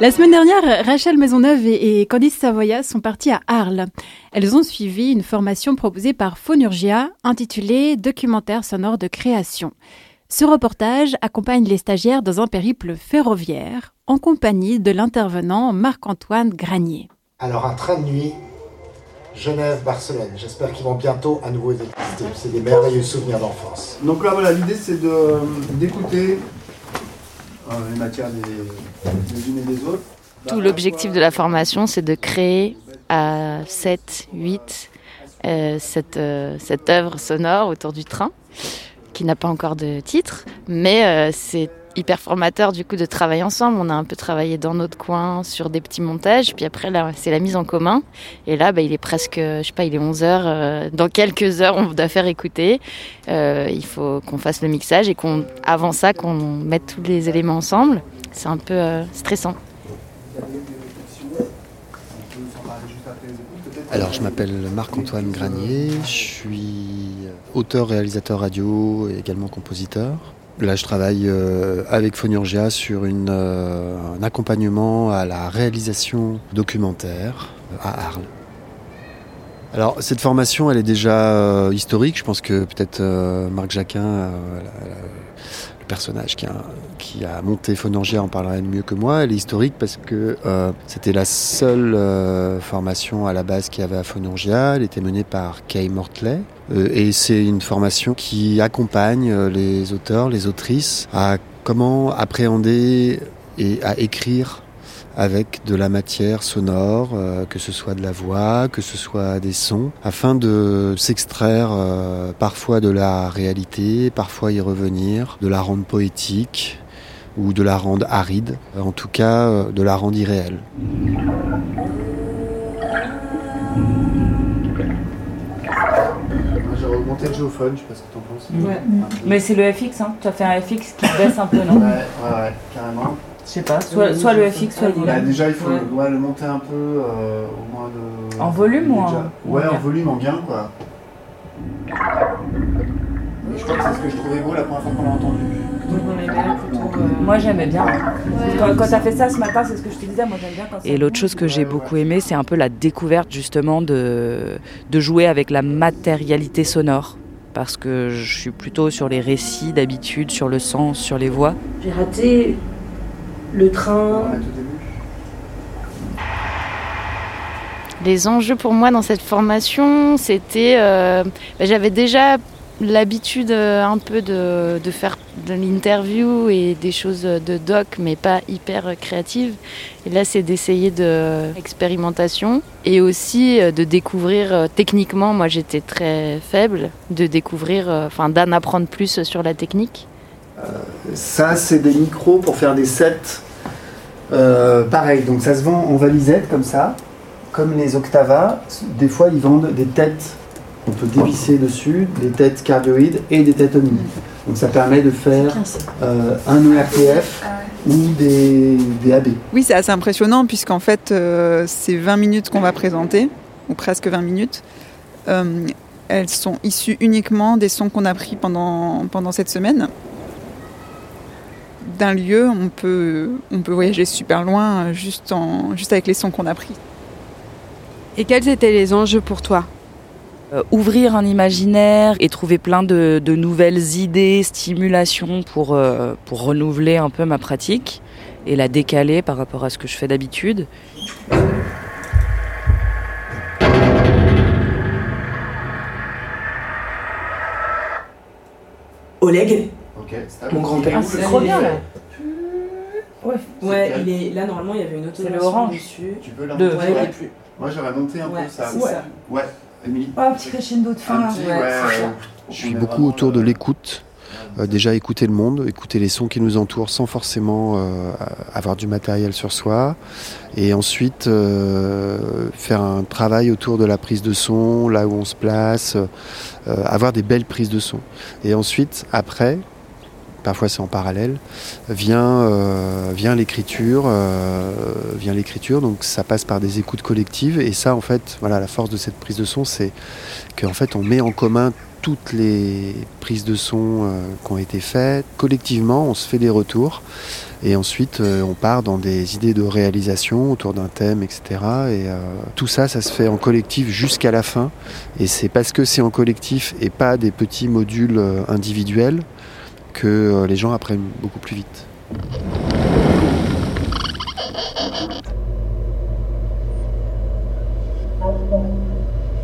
La semaine dernière, Rachel Maisonneuve et Candice Savoya sont parties à Arles. Elles ont suivi une formation proposée par Phonurgia intitulée Documentaire sonore de création. Ce reportage accompagne les stagiaires dans un périple ferroviaire en compagnie de l'intervenant Marc-Antoine Granier. Alors un train de nuit, Genève-Barcelone. J'espère qu'ils vont bientôt à nouveau exister. C'est des merveilleux souvenirs d'enfance. Donc là voilà, l'idée c'est d'écouter les matières des, des unes et des autres. Tout l'objectif de la formation, c'est de créer à 7, 8 euh, cette, euh, cette œuvre sonore autour du train, qui n'a pas encore de titre, mais euh, c'est hyper formateur du coup de travailler ensemble. On a un peu travaillé dans notre coin sur des petits montages, puis après là c'est la mise en commun. Et là bah, il est presque, je sais pas, il est 11 heures. euh, dans quelques heures on doit faire écouter. Euh, il faut qu'on fasse le mixage et qu'on, avant ça, qu'on mette tous les éléments ensemble. C'est un peu euh, stressant. Alors, je m'appelle Marc-Antoine Granier, je suis auteur, réalisateur radio et également compositeur. Là, je travaille euh, avec Phonurgia sur une, euh, un accompagnement à la réalisation documentaire euh, à Arles. Alors, cette formation, elle est déjà euh, historique. Je pense que peut-être euh, Marc Jacquin, personnage qui a, monté Phonurgia en parlerait mieux que moi. Elle est historique parce que euh, c'était la seule euh, formation à la base qu'il y avait à Phonurgia. Elle était menée par Kay Mortley. Euh, et c'est une formation qui accompagne les auteurs, les autrices à comment appréhender et à écrire avec de la matière sonore, euh, que ce soit de la voix, que ce soit des sons, afin de s'extraire euh, parfois de la réalité, parfois y revenir, de la rendre poétique ou de la rendre aride, en tout cas euh, de la rendre irréelle. J'aurais augmenté le géophone, je sais pas ce que t'en penses. Ouais. Mais c'est le FX, hein. Tu as fait un FX qui baisse un peu, non? Ouais, ouais, ouais, carrément. Je sais pas. Soit, soit le FX, soit Bah, le déjà, il faut Ouais. ouais, le monter un peu, euh, au moins de. En volume ou en- Ouais, en gain volume, en gain, quoi. Je crois que c'est ce que je trouvais beau la première fois qu'on l'a entendu. Moi j'aimais bien. Quand, quand t'as fait ça ce matin, c'est ce que je te disais, moi j'aime bien quand ça Et l'autre chose que j'ai beaucoup aimé, c'est un peu la découverte justement de, de jouer avec la matérialité sonore. Parce que je suis plutôt sur les récits d'habitude, sur le sens, sur les voix. J'ai raté le train. Les enjeux pour moi dans cette formation, c'était. euh, bah, J'avais déjà l'habitude euh, un peu de, de faire de l'interview et des choses de doc, mais pas hyper créatives. Et là, c'est d'essayer de expérimentation et aussi euh, de découvrir techniquement. Moi, j'étais très faible, de découvrir, enfin, d'en apprendre plus sur la technique. Ça, c'est des micros pour faire des sets. Euh, pareil, donc ça se vend en valisette comme ça, comme les Octava. Des fois, ils vendent des têtes qu'on peut dévisser dessus, des têtes cardioïdes et des têtes omni. Donc ça permet de faire euh, un ERTF ou des, des AB. Oui, c'est assez impressionnant puisqu'en fait, euh, ces 20 minutes qu'on va présenter, ou presque 20 minutes, euh, elles sont issues uniquement des sons qu'on a pris pendant, pendant cette semaine. D'un lieu, on peut, on peut voyager super loin juste, en, juste avec les sons qu'on a pris. Et quels étaient les enjeux pour toi? Euh, ouvrir un imaginaire et trouver plein de, de nouvelles idées, stimulations pour, euh, pour renouveler un peu ma pratique et la décaler par rapport à ce que je fais d'habitude. Oleg, mon grand-père. Ah, Ouais, C'est il est là normalement il y avait une C'est le orange. dessus. Tu peux la Ouais, ouais. plus. Moi, j'aurais monté un Ouais, peu ça. Ouais, ça. ouais. Émilie Oh, un petit crescendo de fin petit, Ouais, ouais. Je suis beaucoup autour de l'écoute. Euh, déjà écouter le monde, écouter les sons qui nous entourent sans forcément euh, avoir du matériel sur soi. Et ensuite euh, faire un travail autour de la prise de son, là où on se place, euh, avoir des belles prises de son. Et ensuite, après, parfois c'est en parallèle, vient, euh, l'écriture, euh, vient l'écriture. Donc ça passe par des écoutes collectives. Et ça, en fait, voilà, la force de cette prise de son, c'est qu'en fait on met en commun toutes les prises de son euh, qui ont été faites. Collectivement, on se fait des retours et ensuite on part dans des idées de réalisation autour d'un thème, etc. Et tout ça, ça se fait en collectif jusqu'à la fin. Et c'est parce que c'est en collectif et pas des petits modules individuels que les gens apprennent beaucoup plus vite.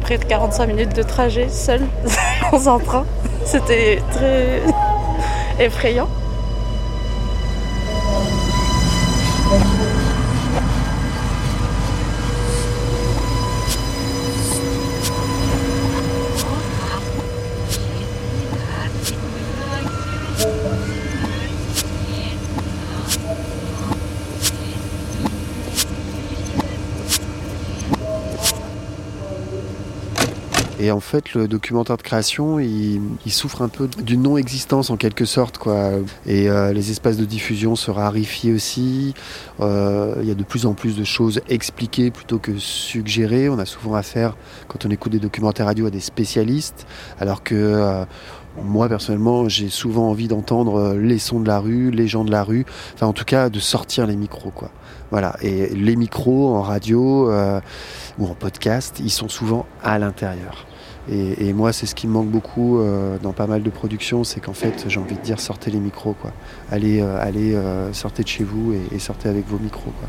Près de 45 minutes de trajet seul dans un train. C'était très effrayant. Et en fait, le documentaire de création, il, souffre un peu d'une non-existence en quelque sorte. Quoi. Et euh, les espaces de diffusion se raréfient aussi. Euh, il y a de plus en plus de choses expliquées plutôt que suggérées. On a souvent affaire, quand on écoute des documentaires radio, à des spécialistes, alors que... Euh, moi personnellement, j'ai souvent envie d'entendre les sons de la rue, les gens de la rue, enfin en tout cas de sortir les micros quoi. Voilà, et les micros en radio ou en podcast, ils sont souvent à l'intérieur. Et, moi, c'est ce qui me manque beaucoup euh, dans pas mal de productions, c'est qu'en fait, j'ai envie de dire, sortez les micros, quoi. Allez, euh, allez euh, sortez de chez vous et, et sortez avec vos micros, quoi.